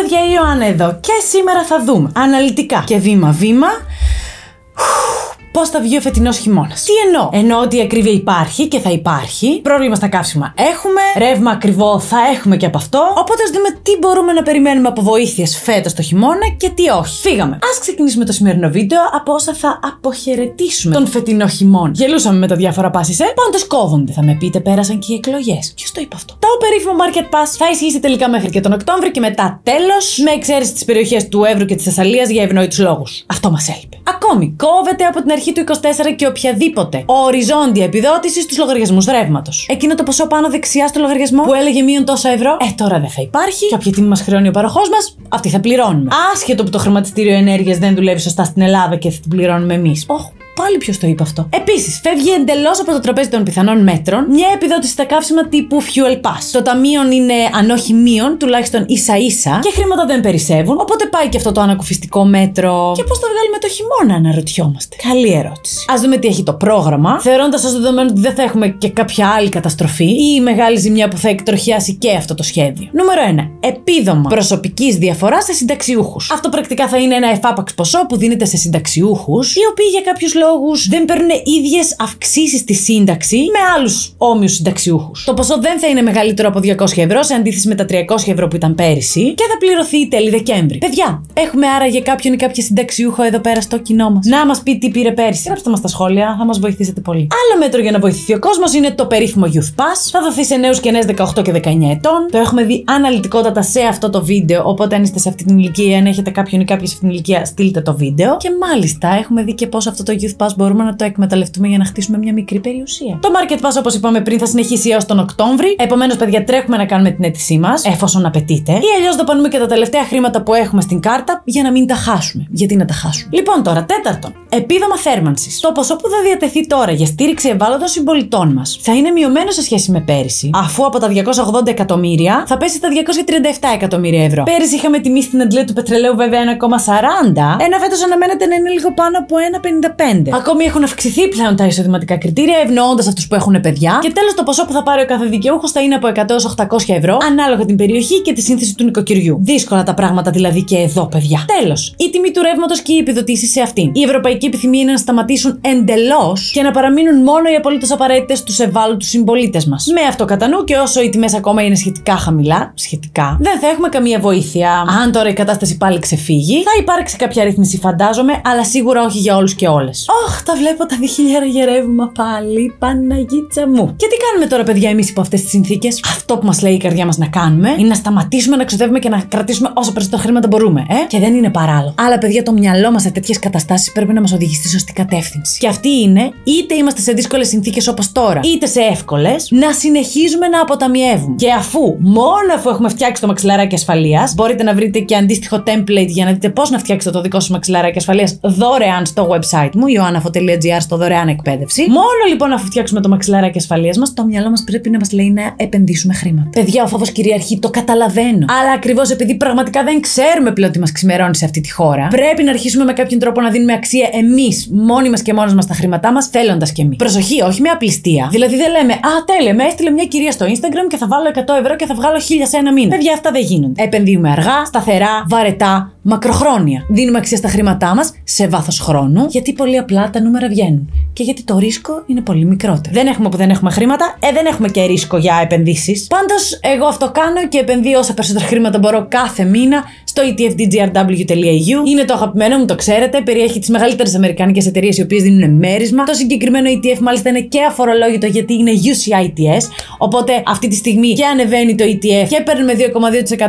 παιδιά, η Ιωάννα εδώ. Και σήμερα θα δούμε αναλυτικά. Και βήμα-βήμα πώς θα βγει ο φετινός χειμώνας. Τι εννοώ; Εννοώ ότι η ακρίβεια υπάρχει και θα υπάρχει. Πρόβλημα στα καύσιμα έχουμε. Ρεύμα ακριβό θα έχουμε και από αυτό. Οπότε ας δούμε τι μπορούμε να περιμένουμε από βοήθειες φέτος το χειμώνα και τι όχι. Φύγαμε. Α ξεκινήσουμε το σημερινό βίντεο από όσα θα αποχαιρετήσουμε τον φετινό χειμώνα. Γελούσαμε με τα διάφορα πάσει, ε; Πάντως κόβονται. Θα με πείτε, πέρασαν και οι εκλογές. Ποιος το είπε αυτό; Το περίφημο Market Pass θα ισχύσει τελικά μέχρι και τον Οκτώβριο και μετά τέλος, με εξαίρεση τις περιοχές του Εύρου και της Θεσσαλίας για ευνόητους λόγους. Αυτό μας έλειπε. Ακόμη, κόβεται από την αρχή αρχή του 24 και οποιαδήποτε οριζόντια επιδότηση στους λογαριασμούς ρεύματος. Εκείνο το ποσό πάνω δεξιά στο λογαριασμό που έλεγε μείον τόσο ευρώ, ε τώρα δεν θα υπάρχει. Και όποια τιμή μας χρεώνει ο παροχός μας, αυτή θα πληρώνουμε. Άσχετο που το χρηματιστήριο ενέργειας δεν δουλεύει σωστά στην Ελλάδα και θα την πληρώνουμε εμείς. Όχι, Πάλι ποιος το είπε αυτό. Επίσης, φεύγει εντελώς από το τραπέζι των πιθανών μέτρων μια επιδότηση στα καύσιμα τύπου Fuel Pass. Το ταμείο είναι, αν όχι μείον, τουλάχιστον ίσα ίσα και χρήματα δεν περισσεύουν. Οπότε πάει και αυτό το ανακουφιστικό μέτρο. Και πώς θα βγάλουμε το χειμώνα, αναρωτιόμαστε. Καλή ερώτηση. Α δούμε τι έχει το πρόγραμμα, θεωρώντας ως δεδομένο ότι δεν θα έχουμε και κάποια άλλη καταστροφή ή η μεγάλη ζημιά που θα εκτροχιάσει και αυτό το σχέδιο. Νούμερο 1. Επίδομα προσωπικής διαφοράς σε συνταξιούχους. Αυτό πρακτικά θα είναι ένα εφάπαξ ποσό που δίνεται σε συνταξιούχους, οι οποίοι για κάποιους λόγου λόγους δεν παίρνουν ίδιες αυξήσεις στη σύνταξη με άλλους όμοιους συνταξιούχους. Το ποσό δεν θα είναι μεγαλύτερο από 200 ευρώ σε αντίθεση με τα 300 ευρώ που ήταν πέρυσι και θα πληρωθεί τέλη Δεκέμβρη. Παιδιά, έχουμε άρα για κάποιον ή κάποια συνταξιούχο εδώ πέρα στο κοινό μας. Να μας πει τι πήρε πέρυσι. Γράψτε μας στα σχόλια, θα μας βοηθήσετε πολύ. Άλλο μέτρο για να βοηθηθεί ο κόσμος είναι το περίφημο Youth Pass. Θα δοθεί σε νέους και νέες 18 και 19 ετών. Το έχουμε δει αναλυτικότατα σε αυτό το βίντεο. Οπότε αν είστε σε αυτή την ηλικία, αν έχετε κάποιον ή κάποια σε αυτήν την ηλικία, στείλτε το βίντεο. Και μάλιστα έχουμε δει και πώς αυτό το Youth Pass μπορούμε να το εκμεταλλευτούμε για να χτίσουμε μια μικρή περιουσία. Το Market Pass, όπως είπαμε πριν, θα συνεχίσει έως τον Οκτώβρη. Επομένως, παιδιά, τρέχουμε να κάνουμε την αίτησή μας, εφόσον απαιτείται. Ή αλλιώς δαπανούμε και τα τελευταία χρήματα που έχουμε στην κάρτα για να μην τα χάσουμε. Γιατί να τα χάσουμε; Λοιπόν, τώρα, τέταρτον, επίδομα θέρμανσης. Το ποσό που θα διατεθεί τώρα για στήριξη ευάλωτων συμπολιτών μας θα είναι μειωμένο σε σχέση με πέρυσι, αφού από τα 280 εκατομμύρια θα πέσει στα 237 εκατομμύρια ευρώ. Πέρυσι είχαμε τιμή στην αντλία του πετρελαίου βέβαια 1,40, ένα φέτος αναμένεται να είναι λίγο πάνω από 1,55. Ακόμη έχουν αυξηθεί πλέον τα εισοδηματικά κριτήρια, ευνοώντας αυτούς που έχουν παιδιά. Και τέλος, το ποσό που θα πάρει ο κάθε δικαιούχος θα είναι από 100 έω 800 ευρώ, ανάλογα την περιοχή και τη σύνθεση του νοικοκυριού. Δύσκολα τα πράγματα δηλαδή και εδώ, παιδιά. Τέλος, η τιμή του ρεύματος και οι επιδοτήσεις σε αυτήν. Η ευρωπαϊκή επιθυμία είναι να σταματήσουν εντελώς και να παραμείνουν μόνο οι απολύτως απαραίτητες στου ευάλωτους συμπολίτες μας. Με αυτό κατά νου και όσο οι τιμές ακόμα είναι σχετικά χαμηλά, σχετικά, δεν θα έχουμε καμία βοήθεια. Αν τώρα η κατάσταση πάλι ξεφύγει, θα υπάρξει κάποια ρύθμιση, φαντάζομαι, αλλά σίγουρα όχι για όλους και όλες. Οχ, τα βλέπω τα διχίλιαρα γερεύμα πάλι, Παναγίτσα μου. Και τι κάνουμε τώρα, παιδιά, εμείς υπό αυτές τις συνθήκες; Αυτό που μας λέει η καρδιά μας να κάνουμε είναι να σταματήσουμε να ξοδεύουμε και να κρατήσουμε όσο περισσότερο χρήματα μπορούμε, ε; Και δεν είναι παράλογο. Αλλά, παιδιά, το μυαλό μας σε τέτοιες καταστάσεις πρέπει να μας οδηγήσει στη σωστή κατεύθυνση. Και αυτή είναι, είτε είμαστε σε δύσκολες συνθήκες όπως τώρα, είτε σε εύκολες, να συνεχίζουμε να αποταμιεύουμε. Και αφού, μόνο αφού έχουμε φτιάξει το μαξιλαράκι ασφαλείας, μπορείτε να βρείτε και αντίστοιχο template για να δείτε πώς να φτιάξετε το δικό σας μαξιλαράκι ασφαλείας δωρεάν στο website μου, ioannafo.gr στο δωρεάν εκπαίδευση. Μόνο λοιπόν αφού φτιάξουμε το μαξιλαράκι ασφαλείας μας, το μυαλό μας πρέπει να μας λέει να επενδύσουμε χρήματα. Παιδιά, ο φόβος κυριαρχεί, το καταλαβαίνω. Αλλά ακριβώς επειδή πραγματικά δεν ξέρουμε πλέον τι μας ξημερώνει σε αυτή τη χώρα, πρέπει να αρχίσουμε με κάποιον τρόπο να δίνουμε αξία εμείς, μόνοι μας και μόνο μας τα χρήματά μας, θέλοντας και εμείς. Προσοχή, όχι με απληστία. Δηλαδή δεν λέμε, Α, τέλεια, με έστειλε μια κυρία στο Instagram και θα βάλω 100 ευρώ και θα βγάλω 1000 σε ένα μήνα. Παιδιά, αυτά δεν γίνονται. Επενδύουμε αργά, σταθερά, βαρετά, μακροχρόνια. Δίνουμε αξία στα χρήματά μας σε βάθος χρόνου, γιατί πολύ απλά τα νούμερα βγαίνουν. Και γιατί το ρίσκο είναι πολύ μικρότερο. Δεν έχουμε που δεν έχουμε χρήματα, ε, δεν έχουμε και ρίσκο για επενδύσεις. Πάντως, εγώ αυτό κάνω και επενδύω όσα περισσότερα χρήματα μπορώ κάθε μήνα στο etfdgrw.eu. Είναι το αγαπημένο μου, το ξέρετε. Περιέχει τις μεγαλύτερες αμερικανικέ εταιρείες οι οποίες δίνουν μέρισμα. Το συγκεκριμένο ETF μάλιστα είναι και αφορολόγητο γιατί είναι UCITS. Οπότε αυτή τη στιγμή και ανεβαίνει το ETF και παίρνουμε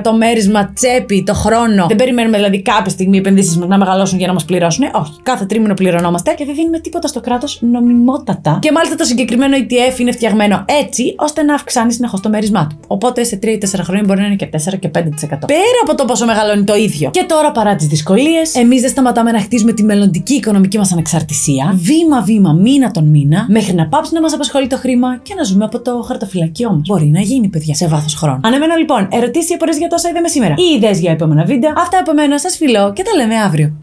2,2% μέρισμα τσέπη το χρόνο. Δεν περιμένουμε δηλαδή κάποια στιγμή οι επενδύσεις μας να μεγαλώσουν για να μας πληρώσουν. Όχι, κάθε τρίμηνο πληρωνόμαστε και δεν δίνουμε τίποτα στο κράτος νομιμότατα. Και μάλιστα το συγκεκριμένο ETF είναι φτιαγμένο έτσι ώστε να αυξάνει συνεχώς το μέρισμά του. Οπότε σε 3 4 χρόνια μπορεί να είναι και 4 και 5%. Πέρα από το πόσο μεγαλώνει το ίδιο. Και τώρα παρά τις δυσκολίες, εμείς δεν σταματάμε να χτίζουμε τη μελλοντική οικονομική μας ανεξαρτησία, βήμα-βήμα, μήνα τον μήνα, μέχρι να πάψει να μας απασχολεί το χρήμα και να ζούμε από το χαρτοφυλακιό μας. Μπορεί να γίνει, παιδιά, σε βάθος χρόνου. Αναμένω λοιπόν ερωτήσεις ή απορίες για τόσα είδαμε σήμερα ή ιδέες για επόμενα βίντεο. Αυτά από μένα σας φιλώ και τα λέμε αύριο.